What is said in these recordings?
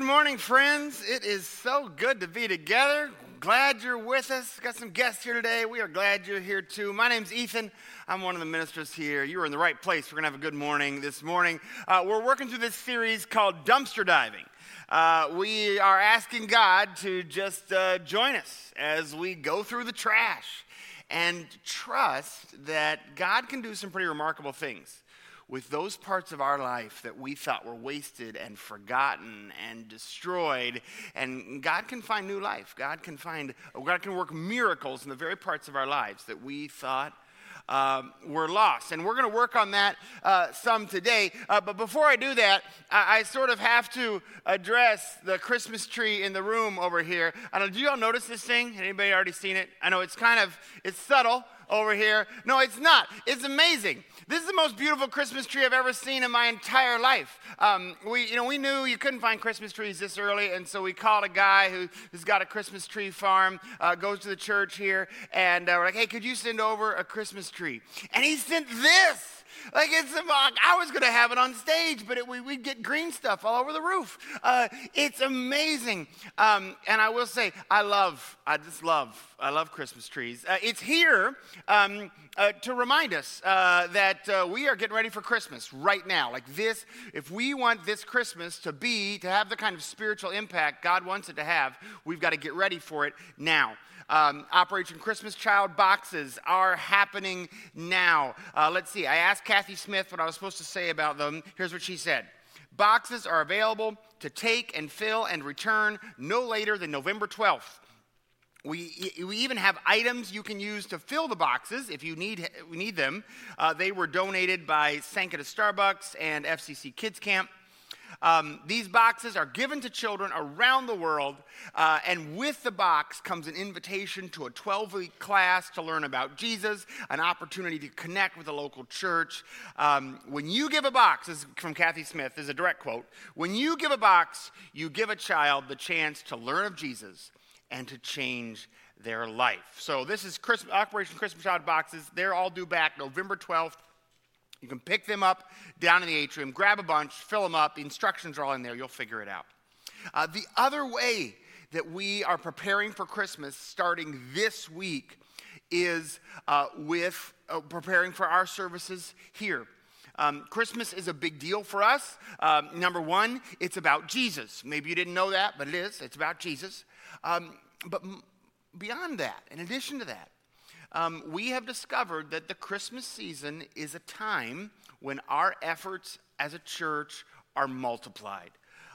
Good morning, friends. It is so good to be together. Glad you're with us. Got some guests here today. We are glad you're here too. My name's Ethan. I'm one of the ministers here. You are in the right place. We're going to have a good morning this morning. Uh, we're working through this series called Dumpster Diving. Uh, we are asking God to just uh, join us as we go through the trash and trust that God can do some pretty remarkable things with those parts of our life that we thought were wasted and forgotten and destroyed. And God can find new life. God can find, God can work miracles in the very parts of our lives that we thought um, were lost. And we're going to work on that uh, some today. Uh, but before I do that, I, I, sort of have to address the Christmas tree in the room over here. I don't, do you all notice this thing? Anybody already seen it? I know it's kind of, it's subtle over here. No, it's not. It's amazing. This is the most beautiful Christmas tree I've ever seen in my entire life. Um, we, you know, we knew you couldn't find Christmas trees this early, and so we called a guy who, has got a Christmas tree farm, uh, goes to the church here, and uh, we're like, hey, could you send over a Christmas tree? And he sent this. Like it's, I was going to have it on stage, but it, we, would get green stuff all over the roof. Uh, it's amazing. Um, and I will say, I love, I just love, I love Christmas trees. Uh, it's here um, uh, to remind us uh, that uh, we are getting ready for Christmas right now. Like this, if we want this Christmas to be, to have the kind of spiritual impact God wants it to have, we've got to get ready for it now. Um, Operation Christmas Child boxes are happening now. Uh, let's see. I asked Kathy Smith what I was supposed to say about them. Here's what she said Boxes are available to take and fill and return no later than November 12th. We, we even have items you can use to fill the boxes if you need, need them. Uh, they were donated by Sanka to Starbucks and FCC Kids Camp. Um, these boxes are given to children around the world, uh, and with the box comes an invitation to a 12 week class to learn about Jesus, an opportunity to connect with a local church. Um, when you give a box, this is from Kathy Smith, this is a direct quote. When you give a box, you give a child the chance to learn of Jesus and to change their life. So this is Christmas, Operation Christmas Child boxes. They're all due back November 12th. You can pick them up down in the atrium, grab a bunch, fill them up. The instructions are all in there. You'll figure it out. Uh, the other way that we are preparing for Christmas starting this week is uh, with uh, preparing for our services here. Um, Christmas is a big deal for us. Um, number one, it's about Jesus. Maybe you didn't know that, but it is. It's about Jesus. Um, but m- beyond that, in addition to that, um, we have discovered that the Christmas season is a time when our efforts as a church are multiplied.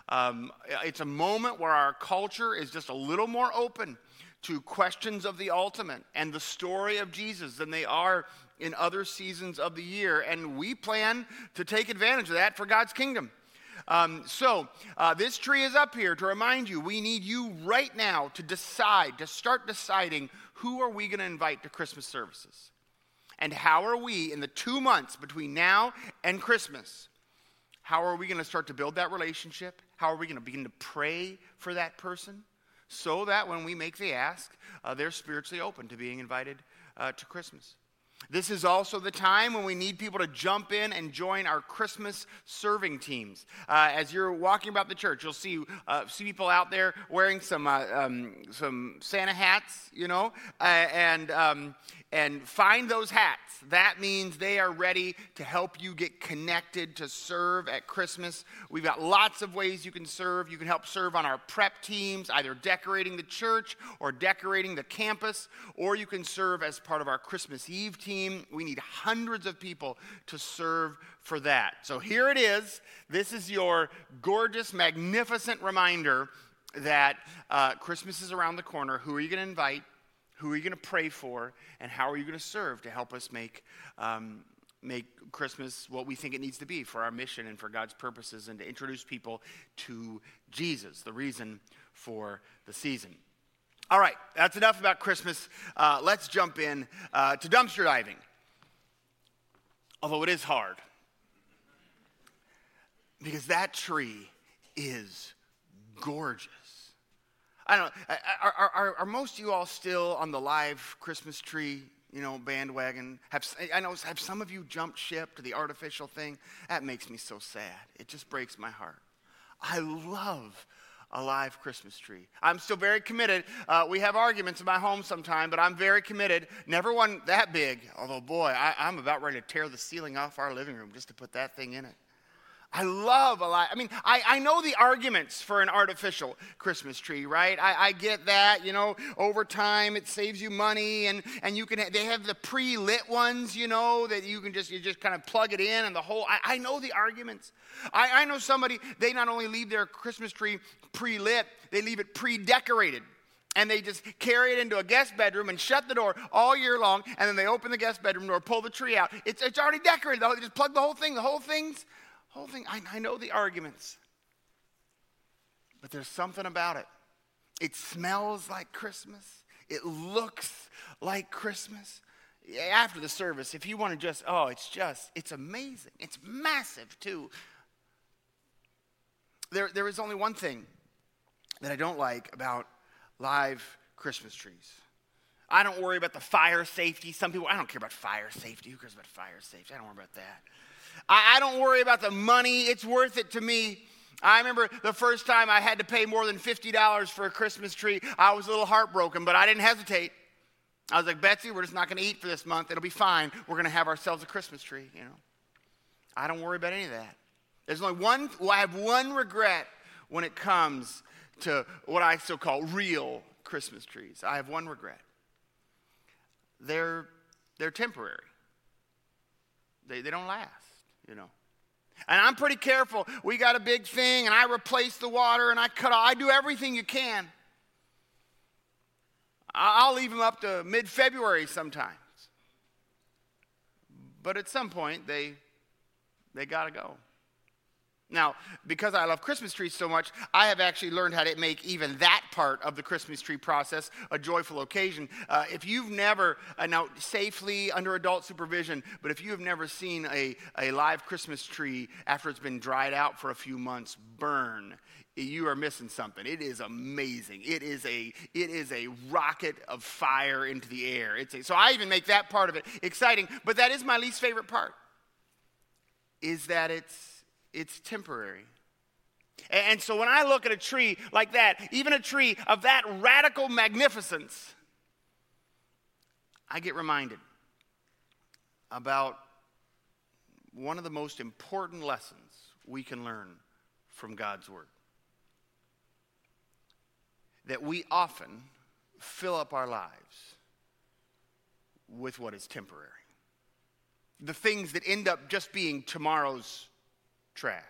Um, it's a moment where our culture is just a little more open to questions of the ultimate and the story of Jesus than they are in other seasons of the year. And we plan to take advantage of that for God's kingdom. Um, so, uh, this tree is up here to remind you we need you right now to decide, to start deciding who are we going to invite to Christmas services? And how are we, in the two months between now and Christmas, how are we going to start to build that relationship? How are we going to begin to pray for that person so that when we make the ask, uh, they're spiritually open to being invited uh, to Christmas? This is also the time when we need people to jump in and join our Christmas serving teams. Uh, as you're walking about the church, you'll see, uh, see people out there wearing some, uh, um, some Santa hats, you know, uh, and, um, and find those hats. That means they are ready to help you get connected to serve at Christmas. We've got lots of ways you can serve. You can help serve on our prep teams, either decorating the church or decorating the campus, or you can serve as part of our Christmas Eve team. We need hundreds of people to serve for that. So here it is. This is your gorgeous, magnificent reminder that uh, Christmas is around the corner. Who are you going to invite? Who are you going to pray for? And how are you going to serve to help us make, um, make Christmas what we think it needs to be for our mission and for God's purposes and to introduce people to Jesus, the reason for the season? All right, that's enough about Christmas. Uh, let's jump in uh, to dumpster diving. Although it is hard. Because that tree is gorgeous. I don't know. Are, are, are, most of you all still on the live Christmas tree, you know, bandwagon? Have, I know, have some of you jumped ship to the artificial thing? That makes me so sad. It just breaks my heart. I love a live Christmas tree. I'm still very committed. Uh, we have arguments in my home sometime, but I'm very committed. Never one that big, although, boy, I, I'm about ready to tear the ceiling off our living room just to put that thing in it. I love a lot. I mean, I, I know the arguments for an artificial Christmas tree, right? I, I get that, you know, over time it saves you money and, and you can, they have the pre-lit ones, you know, that you can just, you just kind of plug it in and the whole, I, I know the arguments. I, I know somebody, they not only leave their Christmas tree pre-lit, they leave it pre-decorated and they just carry it into a guest bedroom and shut the door all year long and then they open the guest bedroom door pull the tree out it's, it's already decorated they just plug the whole thing the whole thing's whole thing, I, I know the arguments, but there's something about it. It smells like Christmas, it looks like Christmas. After the service, if you want to just, oh, it's just, it's amazing. It's massive, too. There, there is only one thing that I don't like about live Christmas trees. I don't worry about the fire safety. Some people, I don't care about fire safety. Who cares about fire safety? I don't worry about that. I, I don't worry about the money, it's worth it to me. I remember the first time I had to pay more than $50 for a Christmas tree. I was a little heartbroken, but I didn't hesitate. I was like, Betsy, we're just not going to eat for this month. It'll be fine. We're going to have ourselves a Christmas tree, you know. I don't worry about any of that. There's only one, well, I have one regret when it comes to what I still call real Christmas trees. I have one regret. They're, they're temporary, they, they don't last you know. And I'm pretty careful. We got a big thing, and I replace the water, and I cut off. I do everything you can. I'll leave them up to mid February sometimes. But at some point, they, they got to go. Now, because I love Christmas trees so much, I have actually learned how to make even that part of the Christmas tree process a joyful occasion. Uh, if you've never, uh, now safely under adult supervision, but if you have never seen a, a live Christmas tree after it's been dried out for a few months burn, you are missing something. It is amazing. It is a it is a rocket of fire into the air. It's a, so I even make that part of it exciting. But that is my least favorite part. Is that it's it's temporary. And so when I look at a tree like that, even a tree of that radical magnificence, I get reminded about one of the most important lessons we can learn from God's Word. That we often fill up our lives with what is temporary. The things that end up just being tomorrow's trash.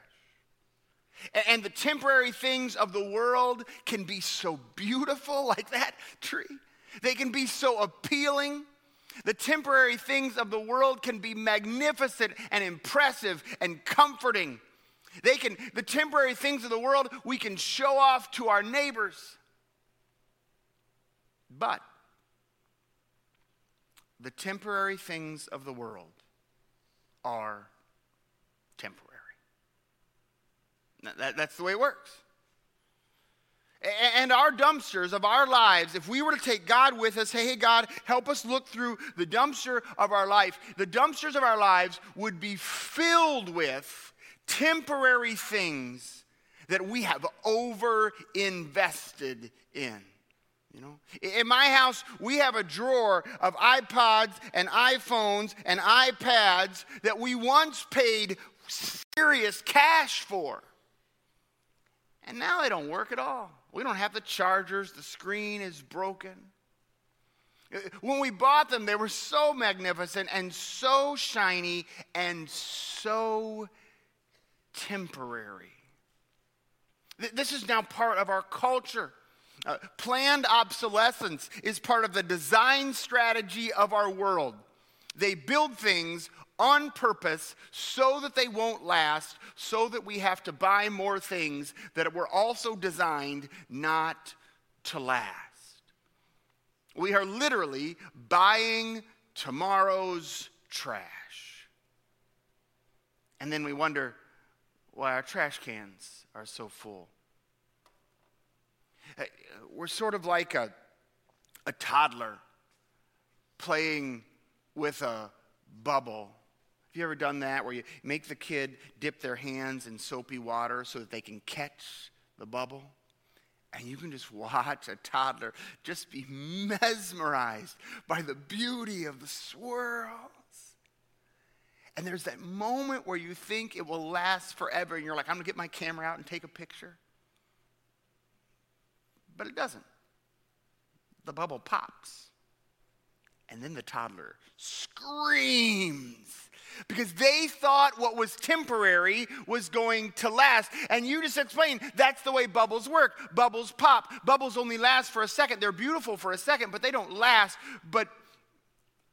And the temporary things of the world can be so beautiful, like that tree. They can be so appealing. The temporary things of the world can be magnificent and impressive and comforting. They can, the temporary things of the world, we can show off to our neighbors. But the temporary things of the world are temporary. That, that's the way it works. And our dumpsters of our lives, if we were to take God with us, hey, hey, God, help us look through the dumpster of our life, the dumpsters of our lives would be filled with temporary things that we have over invested in. You know, in my house, we have a drawer of iPods and iPhones and iPads that we once paid serious cash for. And now they don't work at all. We don't have the chargers, the screen is broken. When we bought them, they were so magnificent and so shiny and so temporary. This is now part of our culture. Uh, planned obsolescence is part of the design strategy of our world. They build things on purpose so that they won't last, so that we have to buy more things that were also designed not to last. We are literally buying tomorrow's trash. And then we wonder why our trash cans are so full. Uh, we're sort of like a, a toddler playing with a bubble have you ever done that where you make the kid dip their hands in soapy water so that they can catch the bubble? And you can just watch a toddler just be mesmerized by the beauty of the swirls. And there's that moment where you think it will last forever, and you're like, I'm gonna get my camera out and take a picture. But it doesn't. The bubble pops. And then the toddler screams because they thought what was temporary was going to last. And you just explained that's the way bubbles work. Bubbles pop. Bubbles only last for a second. They're beautiful for a second, but they don't last. But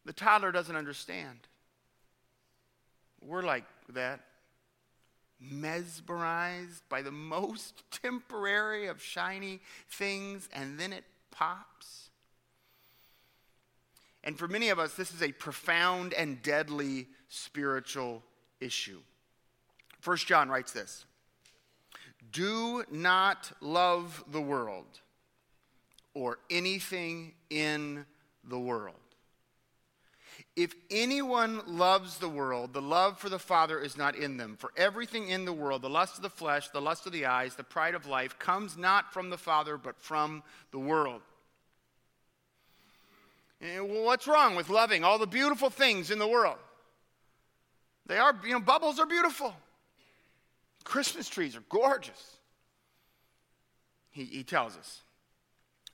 the toddler doesn't understand. We're like that, mesmerized by the most temporary of shiny things, and then it pops. And for many of us, this is a profound and deadly spiritual issue. First John writes this Do not love the world or anything in the world. If anyone loves the world, the love for the Father is not in them. For everything in the world, the lust of the flesh, the lust of the eyes, the pride of life, comes not from the Father, but from the world. Eh, and what's wrong with loving all the beautiful things in the world? They are, you know, bubbles are beautiful. Christmas trees are gorgeous. He, he tells us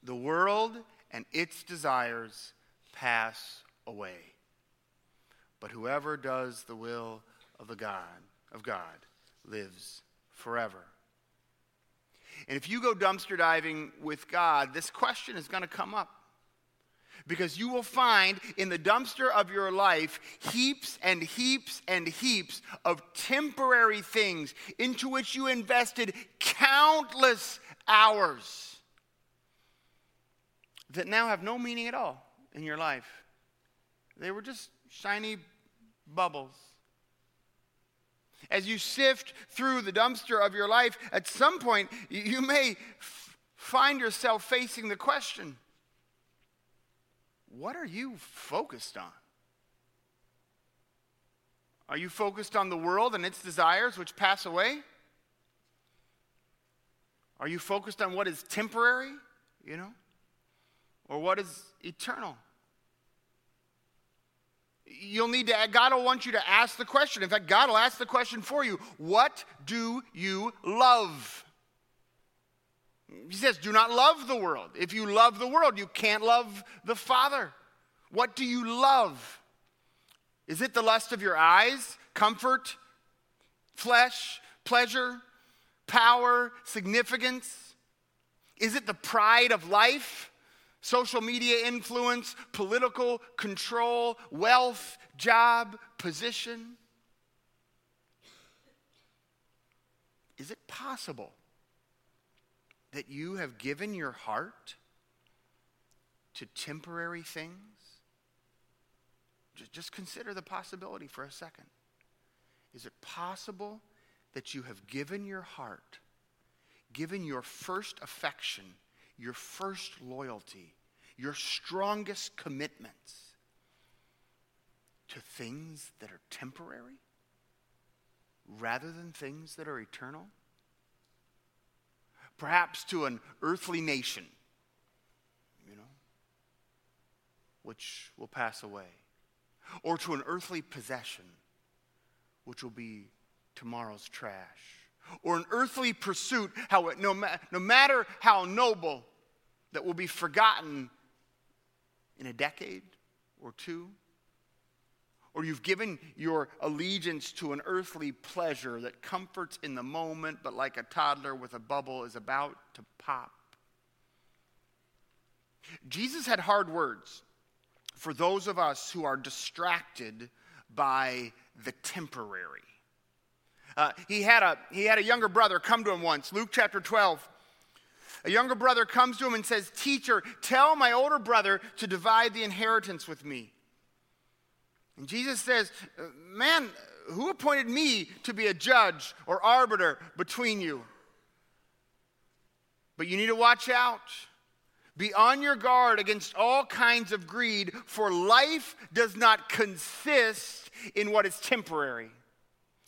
the world and its desires pass away. But whoever does the will of the God of God lives forever. And if you go dumpster diving with God, this question is going to come up because you will find in the dumpster of your life heaps and heaps and heaps of temporary things into which you invested countless hours that now have no meaning at all in your life. They were just shiny bubbles. As you sift through the dumpster of your life, at some point you may f- find yourself facing the question what are you focused on? Are you focused on the world and its desires which pass away? Are you focused on what is temporary, you know, or what is eternal? You'll need to, God will want you to ask the question. In fact, God will ask the question for you What do you love? He says, Do not love the world. If you love the world, you can't love the Father. What do you love? Is it the lust of your eyes, comfort, flesh, pleasure, power, significance? Is it the pride of life? Social media influence, political control, wealth, job, position? Is it possible that you have given your heart to temporary things? Just consider the possibility for a second. Is it possible that you have given your heart, given your first affection, your first loyalty, your strongest commitments to things that are temporary rather than things that are eternal? Perhaps to an earthly nation, you know, which will pass away, or to an earthly possession, which will be tomorrow's trash, or an earthly pursuit, how it, no, ma- no matter how noble, that will be forgotten in a decade or two or you've given your allegiance to an earthly pleasure that comforts in the moment, but like a toddler with a bubble is about to pop. Jesus had hard words for those of us who are distracted by the temporary. Uh, he, had a, he had a younger brother come to him once, Luke chapter 12. A younger brother comes to him and says, Teacher, tell my older brother to divide the inheritance with me. And Jesus says, Man, who appointed me to be a judge or arbiter between you? But you need to watch out. Be on your guard against all kinds of greed, for life does not consist in what is temporary.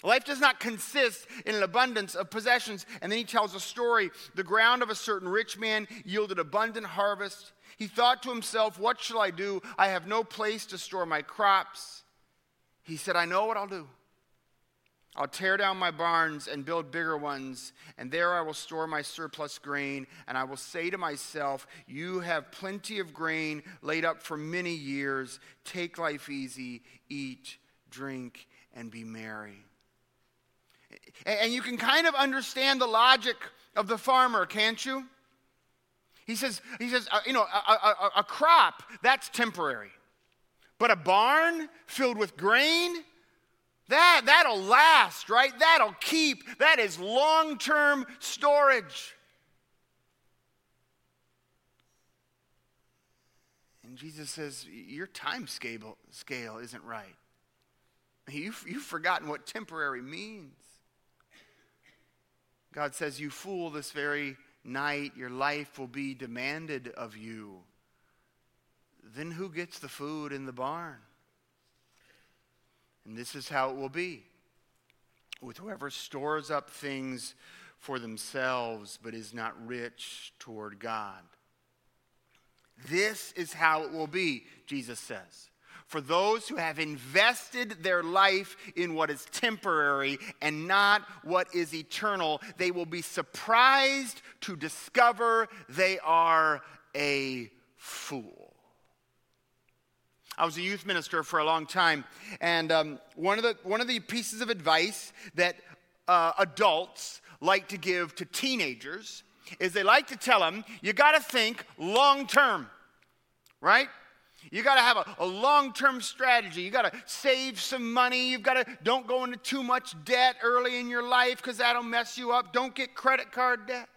Life does not consist in an abundance of possessions. And then he tells a story. The ground of a certain rich man yielded abundant harvest. He thought to himself, What shall I do? I have no place to store my crops. He said, I know what I'll do. I'll tear down my barns and build bigger ones, and there I will store my surplus grain. And I will say to myself, You have plenty of grain laid up for many years. Take life easy, eat, drink, and be merry. And you can kind of understand the logic of the farmer, can't you? He says, he says uh, you know, a, a, a crop, that's temporary. But a barn filled with grain, that, that'll last, right? That'll keep. That is long term storage. And Jesus says, Your time scale, scale isn't right. You've, you've forgotten what temporary means. God says, You fool, this very night your life will be demanded of you. Then who gets the food in the barn? And this is how it will be with whoever stores up things for themselves but is not rich toward God. This is how it will be, Jesus says for those who have invested their life in what is temporary and not what is eternal, they will be surprised to discover they are a fool. I was a youth minister for a long time, and um, one, of the, one of the pieces of advice that uh, adults like to give to teenagers is they like to tell them, you got to think long term, right? You got to have a, a long term strategy. You got to save some money. You've got to, don't go into too much debt early in your life because that'll mess you up. Don't get credit card debt.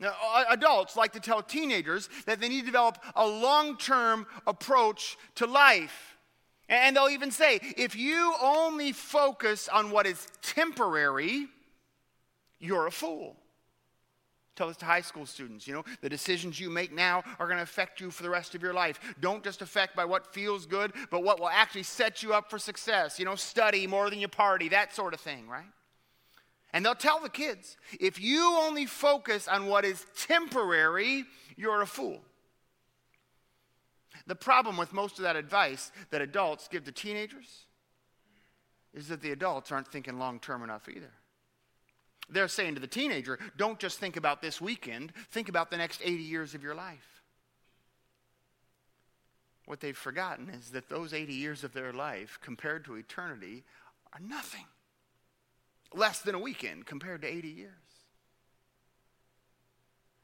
Now, adults like to tell teenagers that they need to develop a long term approach to life. And they'll even say, if you only focus on what is temporary, you're a fool. Tell this to high school students. You know, the decisions you make now are going to affect you for the rest of your life. Don't just affect by what feels good, but what will actually set you up for success. You know, study more than you party, that sort of thing, right? And they'll tell the kids if you only focus on what is temporary, you're a fool. The problem with most of that advice that adults give to teenagers is that the adults aren't thinking long term enough either. They're saying to the teenager, don't just think about this weekend, think about the next 80 years of your life. What they've forgotten is that those 80 years of their life, compared to eternity, are nothing. Less than a weekend compared to 80 years.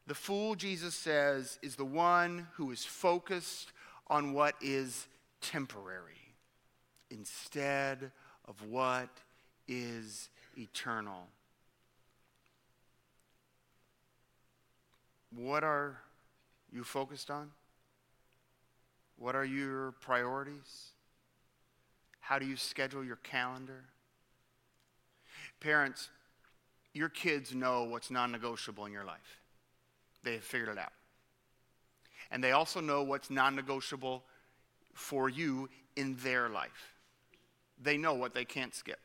The fool, Jesus says, is the one who is focused on what is temporary instead of what is eternal. What are you focused on? What are your priorities? How do you schedule your calendar? Parents, your kids know what's non negotiable in your life. They have figured it out. And they also know what's non negotiable for you in their life. They know what they can't skip.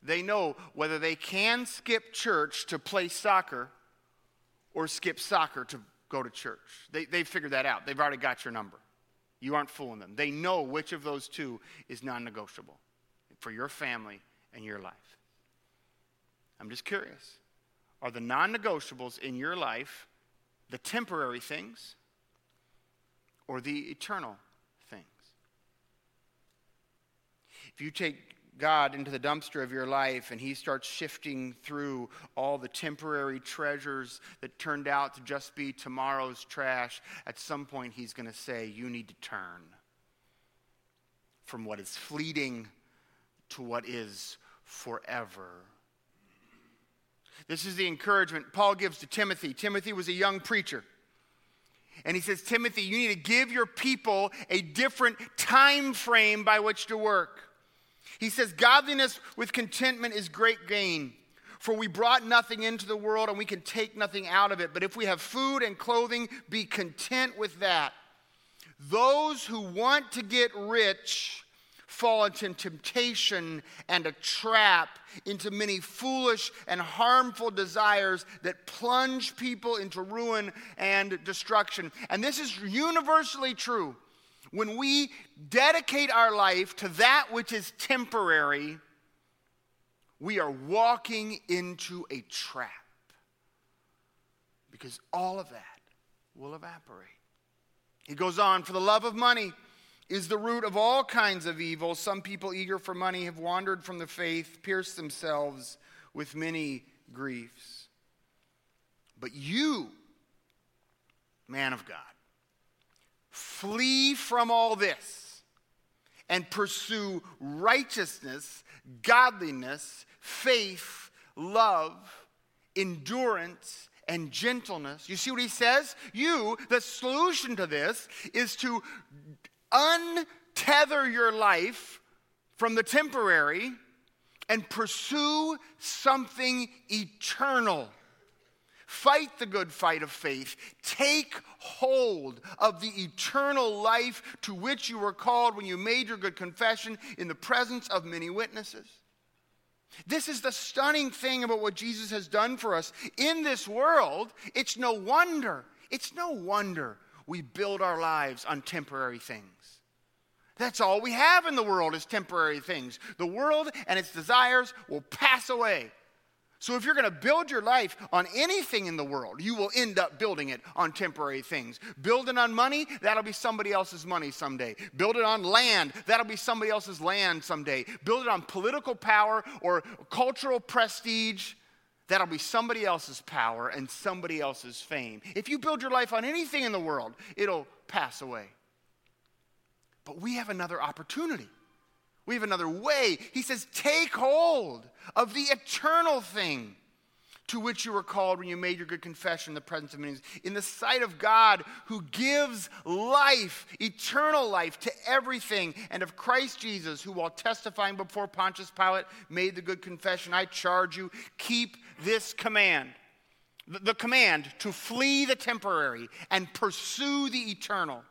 They know whether they can skip church to play soccer or skip soccer to go to church. They, they figured that out. They've already got your number. You aren't fooling them. They know which of those two is non negotiable for your family and your life. I'm just curious. Are the non negotiables in your life the temporary things or the eternal things? If you take God into the dumpster of your life and he starts shifting through all the temporary treasures that turned out to just be tomorrow's trash, at some point he's going to say, You need to turn from what is fleeting to what is forever. This is the encouragement Paul gives to Timothy. Timothy was a young preacher. And he says, Timothy, you need to give your people a different time frame by which to work. He says, Godliness with contentment is great gain. For we brought nothing into the world and we can take nothing out of it. But if we have food and clothing, be content with that. Those who want to get rich fall into temptation and a trap, into many foolish and harmful desires that plunge people into ruin and destruction. And this is universally true. When we dedicate our life to that which is temporary, we are walking into a trap because all of that will evaporate. He goes on, for the love of money is the root of all kinds of evil. Some people eager for money have wandered from the faith, pierced themselves with many griefs. But you, man of God, flee from all this and pursue righteousness, godliness, faith, love, endurance, and gentleness. You see what he says? You, the solution to this is to untether your life from the temporary and pursue something eternal. Fight the good fight of faith. Take hold of the eternal life to which you were called when you made your good confession in the presence of many witnesses. This is the stunning thing about what Jesus has done for us. In this world, it's no wonder, it's no wonder we build our lives on temporary things. That's all we have in the world is temporary things. The world and its desires will pass away. So, if you're going to build your life on anything in the world, you will end up building it on temporary things. Build it on money, that'll be somebody else's money someday. Build it on land, that'll be somebody else's land someday. Build it on political power or cultural prestige, that'll be somebody else's power and somebody else's fame. If you build your life on anything in the world, it'll pass away. But we have another opportunity. We have another way. He says, Take hold of the eternal thing to which you were called when you made your good confession in the presence of many, in the sight of God who gives life, eternal life to everything, and of Christ Jesus, who while testifying before Pontius Pilate made the good confession. I charge you, keep this command. The command to flee the temporary and pursue the eternal.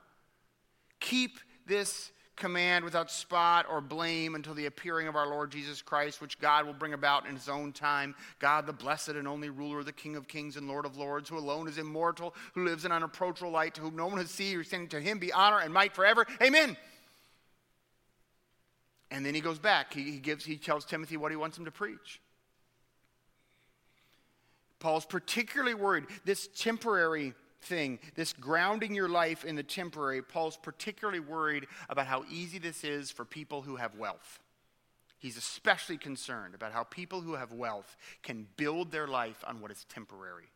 Keep this command without spot or blame until the appearing of our Lord Jesus Christ, which God will bring about in his own time. God, the blessed and only ruler, the King of kings and Lord of lords, who alone is immortal, who lives in unapproachable light, to whom no one has seen or seen, to him be honor and might forever. Amen. And then he goes back. He, he gives, he tells Timothy what he wants him to preach. Paul's particularly worried. This temporary thing, this grounding your life in the temporary, Paul's particularly worried about how easy this is for people who have wealth. He's especially concerned about how people who have wealth can build their life on what is temporary.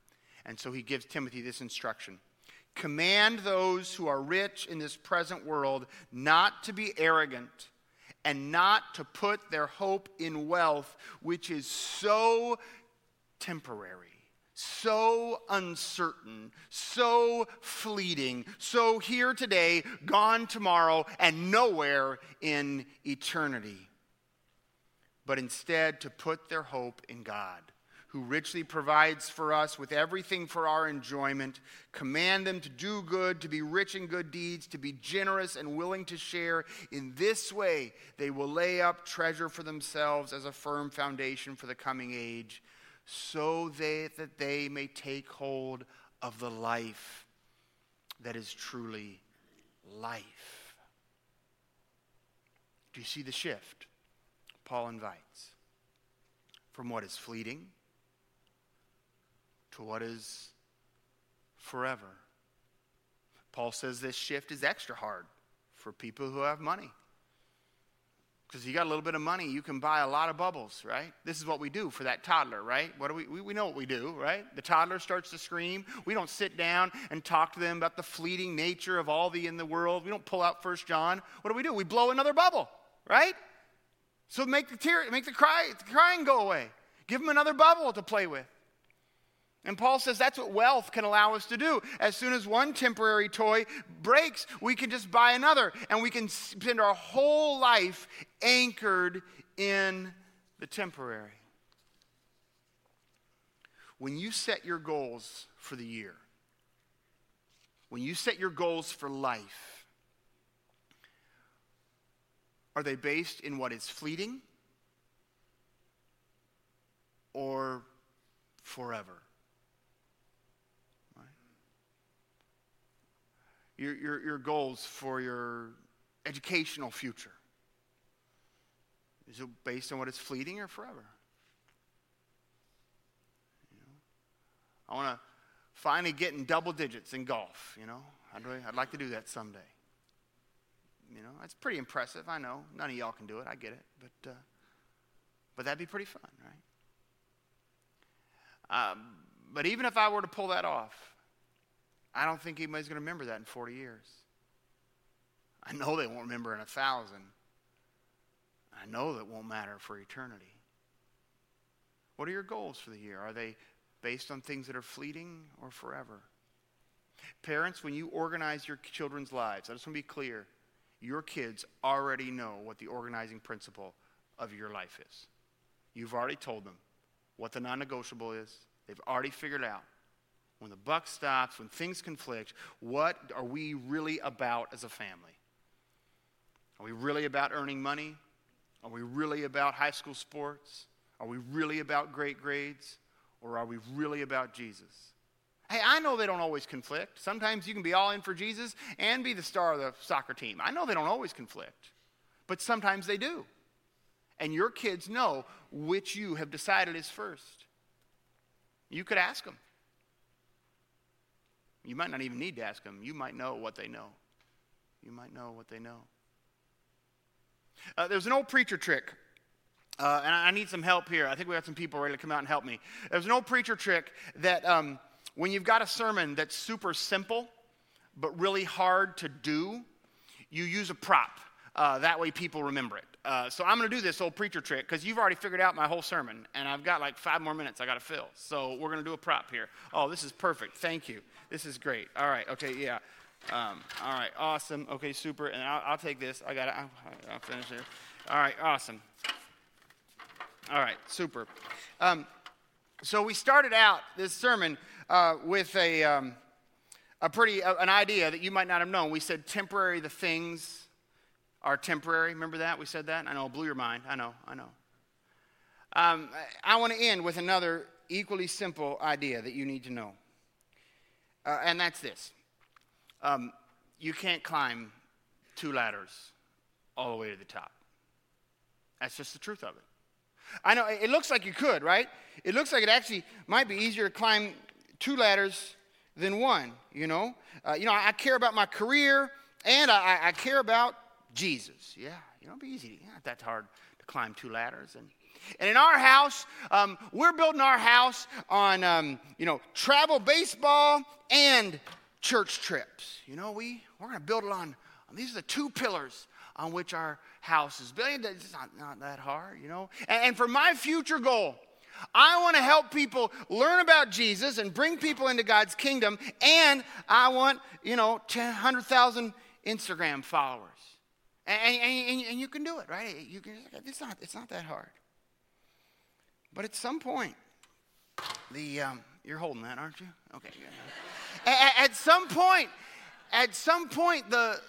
And so he gives Timothy this instruction Command those who are rich in this present world not to be arrogant and not to put their hope in wealth, which is so temporary so uncertain, so fleeting, so here today, gone tomorrow, and nowhere in eternity. But instead, to put their hope in God, who richly provides for us with everything for our enjoyment. Command them to do good, to be rich in good deeds, to be generous and willing to share. In this way, they will lay up treasure for themselves as a firm foundation for the coming age so they, that they may take hold of the life that is truly life. Do you see the shift? Paul invites from what is fleeting to what is forever. Paul says this shift is extra hard for people who have money. Because you got a little bit of money, you can buy a lot of bubbles, right? This is what we do for that toddler, right? What do we, we, we know what we do, right? The toddler starts to scream. We don't sit down and talk to them about the fleeting nature of all the in the world. We don't pull out First John. What do we do? We blow another bubble, right? So make the tear, make the cry, the crying go away. Give them another bubble to play with. And Paul says that's what wealth can allow us to do. As soon as one temporary toy breaks, we can just buy another, and we can spend our whole life anchored in the temporary. When you set your goals for the year, when you set your goals for life, Are they based in what is fleeting or forever? Your, your, your goals for your educational future. Is it based on what is fleeting or forever? You know? I want to finally get in double digits in golf, you know. I'd, really, I'd like to do that someday. You know, that's pretty impressive. I know none of y'all can do it. I get it, but uh, but that'd be pretty fun, right? Um, but even if I were to pull that off, I don't think anybody's going to remember that in 40 years. I know they won't remember in a thousand. I know that won't matter for eternity. What are your goals for the year? Are they based on things that are fleeting or forever? Parents, when you organize your children's lives, I just want to be clear your kids already know what the organizing principle of your life is. You've already told them what the non negotiable is, they've already figured out. When the buck stops, when things conflict, what are we really about as a family? Are we really about earning money? Are we really about high school sports? Are we really about great grades? Or are we really about Jesus? Hey, I know they don't always conflict. Sometimes you can be all in for Jesus and be the star of the soccer team. I know they don't always conflict, but sometimes they do. And your kids know which you have decided is first. You could ask them. You might not even need to ask them. You might know what they know. You might know what they know. Uh, there's an old preacher trick, uh, and I need some help here. I think we got some people ready to come out and help me. There's an old preacher trick that um, when you've got a sermon that's super simple but really hard to do, you use a prop. Uh, that way people remember it. Uh, so I'm going to do this old preacher trick because you've already figured out my whole sermon, and I've got like five more minutes I got to fill. So we're going to do a prop here. Oh, this is perfect. Thank you. This is great. All right. Okay. Yeah. Um, all right. Awesome. Okay. Super. And I'll, I'll take this. I got it. I'll, I'll, finish here. All right. Awesome. All right. Super. Um, so we started out this sermon uh, with a, um, a pretty, uh, an idea that you might not have known. We said temporary, the things are temporary. Remember that? We said that? I know, it blew your mind. I know, I know. Um, I want to end with another equally simple idea that you need to know. Uh, and that's this um, you can't climb two ladders all the way to the top. That's just the truth of it. I know it looks like you could, right? It looks like it actually might be easier to climb two ladders than one, you know? Uh, you know, I, I, care about my career and I, I, care about Jesus. Yeah, you know, it'd be easy. Not that hard to climb two ladders. And, and in our house, um, we're building our house on, um, you know, travel baseball and church trips. You know, we, we're going to build it on, on, these are the two pillars on which our house is built. It's not, not that hard, you know? And, and for my future goal, I want to help people learn about Jesus and bring people into God's kingdom, and I want, you know, 100,000 Instagram followers. And, and, and, you can do it, right? You can, it's, not, it's not that hard. But at some point, the, um, you're holding that, aren't you? Okay. at, at some point, at some point, the,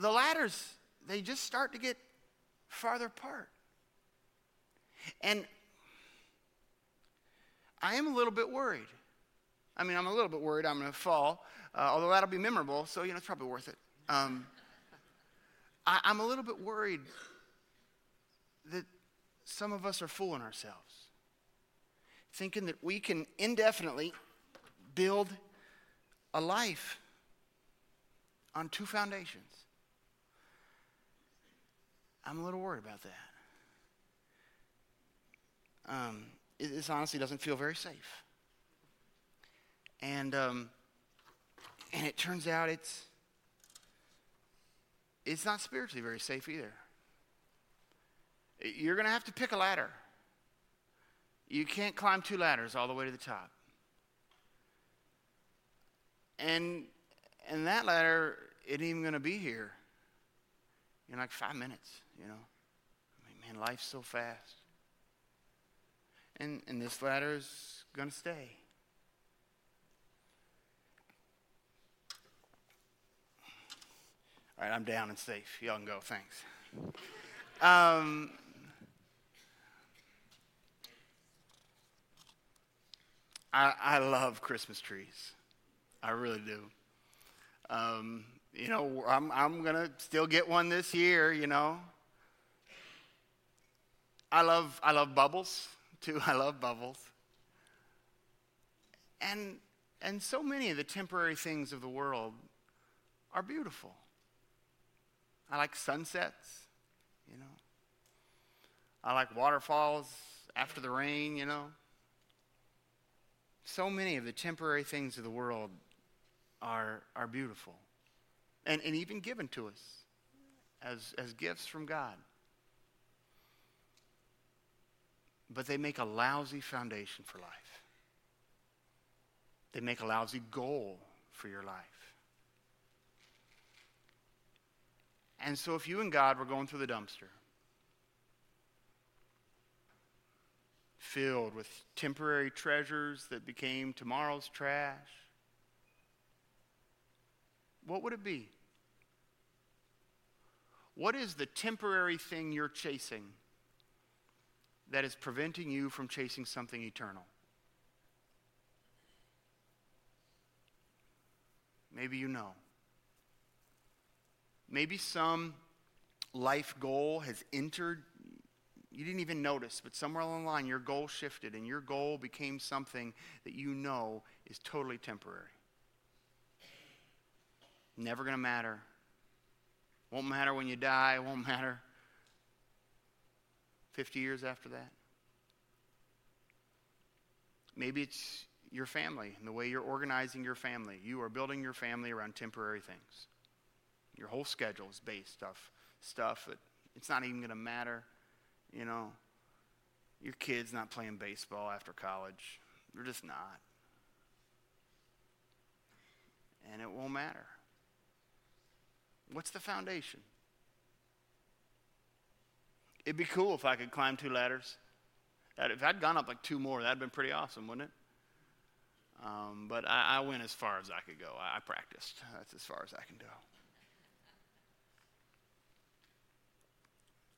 the ladders, they just start to get farther apart. And I am a little bit worried. I mean, I'm a little bit worried I'm going to fall, uh, although that'll be memorable, so, you know, it's probably worth it. Um, I, I'm a little bit worried that some of us are fooling ourselves, thinking that we can indefinitely build a life on two foundations. I'm a little worried about that. Um, this honestly doesn't feel very safe. And, um, and it turns out it's, it's not spiritually very safe either. You're going to have to pick a ladder. You can't climb two ladders all the way to the top. And, and that ladder isn't even going to be here in like five minutes, you know. I mean, man, life's so fast and, and this ladder is going to stay. All right, I'm down and safe. Y'all can go. Thanks. Um, I, I love Christmas trees. I really do. Um, you know, I'm, I'm going to still get one this year, you know. I love, I love bubbles, too. I love bubbles. And, and so many of the temporary things of the world are beautiful. I like sunsets, you know. I like waterfalls after the rain, you know. So many of the temporary things of the world are, are beautiful and, and even given to us as, as gifts from God. But they make a lousy foundation for life. They make a lousy goal for your life. And so, if you and God were going through the dumpster, filled with temporary treasures that became tomorrow's trash, what would it be? What is the temporary thing you're chasing that is preventing you from chasing something eternal? Maybe you know. Maybe some life goal has entered. You didn't even notice, but somewhere along the line, your goal shifted and your goal became something that you know is totally temporary. Never going to matter. Won't matter when you die. Won't matter 50 years after that. Maybe it's your family and the way you're organizing your family. You are building your family around temporary things. Your whole schedule is based off stuff that it's not even going to matter. You know, your kid's not playing baseball after college. They're just not. And it won't matter. What's the foundation? It'd be cool if I could climb two ladders. If I'd gone up like two more, that'd been pretty awesome, wouldn't it? Um, but I, I, went as far as I could go. I, I practiced. That's as far as I can go.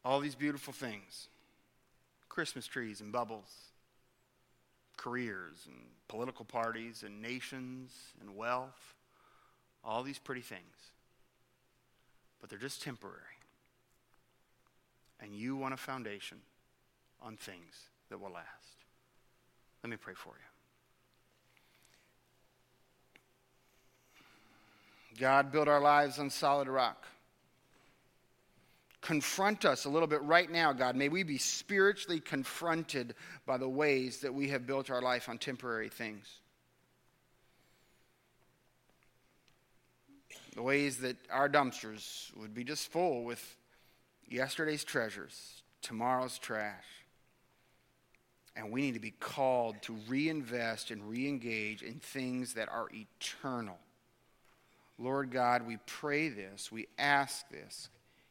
All these beautiful things Christmas trees and bubbles, careers and political parties and nations and wealth, all these pretty things but they're just temporary. And you want a foundation on things that will last. Let me pray for you. God, build our lives on solid rock. Confront us a little bit right now, God. May we be spiritually confronted by the ways that we have built our life on temporary things. the ways that our dumpsters would be just full with yesterday's treasures, tomorrow's trash. And we need to be called to reinvest and re engage in things that are eternal. Lord God, we pray this, we ask this